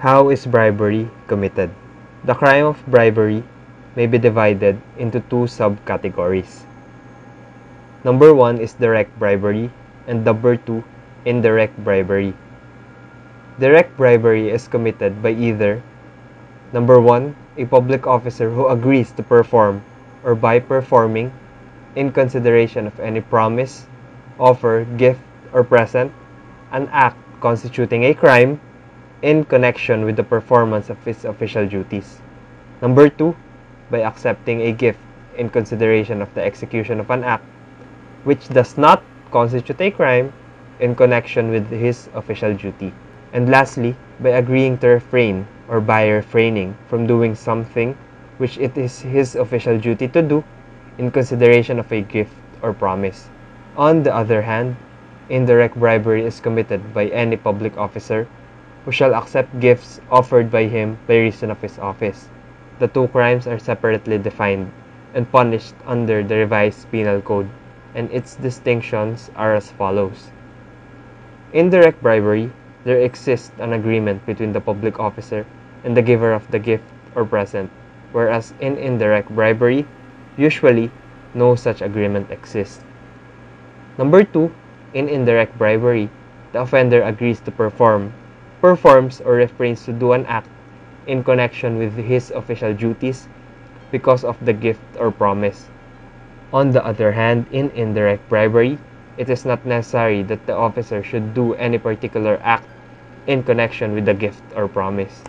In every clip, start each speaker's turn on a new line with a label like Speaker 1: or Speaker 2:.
Speaker 1: How is bribery committed? The crime of bribery may be divided into two subcategories. Number one is direct bribery, and number two, indirect bribery. Direct bribery is committed by either number one, a public officer who agrees to perform or by performing in consideration of any promise, offer, gift, or present, an act constituting a crime in connection with the performance of his official duties. Number two, by accepting a gift in consideration of the execution of an act which does not constitute a crime in connection with his official duty. And lastly, by agreeing to refrain or by refraining from doing something which it is his official duty to do in consideration of a gift or promise. On the other hand, indirect bribery is committed by any public officer who shall accept gifts offered by him by reason of his office. The two crimes are separately defined and punished under the revised penal code, and its distinctions are as follows. Indirect bribery, there exists an agreement between the public officer and the giver of the gift or present, whereas in indirect bribery, usually no such agreement exists. Number two, in indirect bribery, the offender agrees to perform, performs, or refrains to do an act in connection with his official duties because of the gift or promise. On the other hand, in indirect bribery, it is not necessary that the officer should do any particular act in connection with the gift or promise.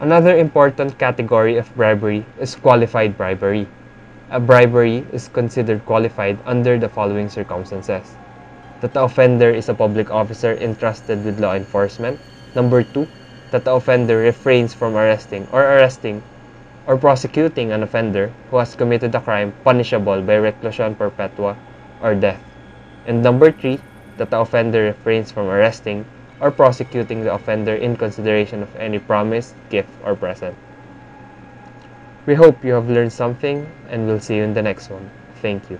Speaker 1: Another important category of bribery is qualified bribery. A bribery is considered qualified under the following circumstances. That the offender is a public officer entrusted with law enforcement. Number two, that the offender refrains from arresting or arresting or prosecuting an offender who has committed a crime punishable by reclusion perpetua or death. And number three, that the offender refrains from arresting or prosecuting the offender in consideration of any promise, gift, or present. We hope you have learned something and we'll see you in the next one. Thank you.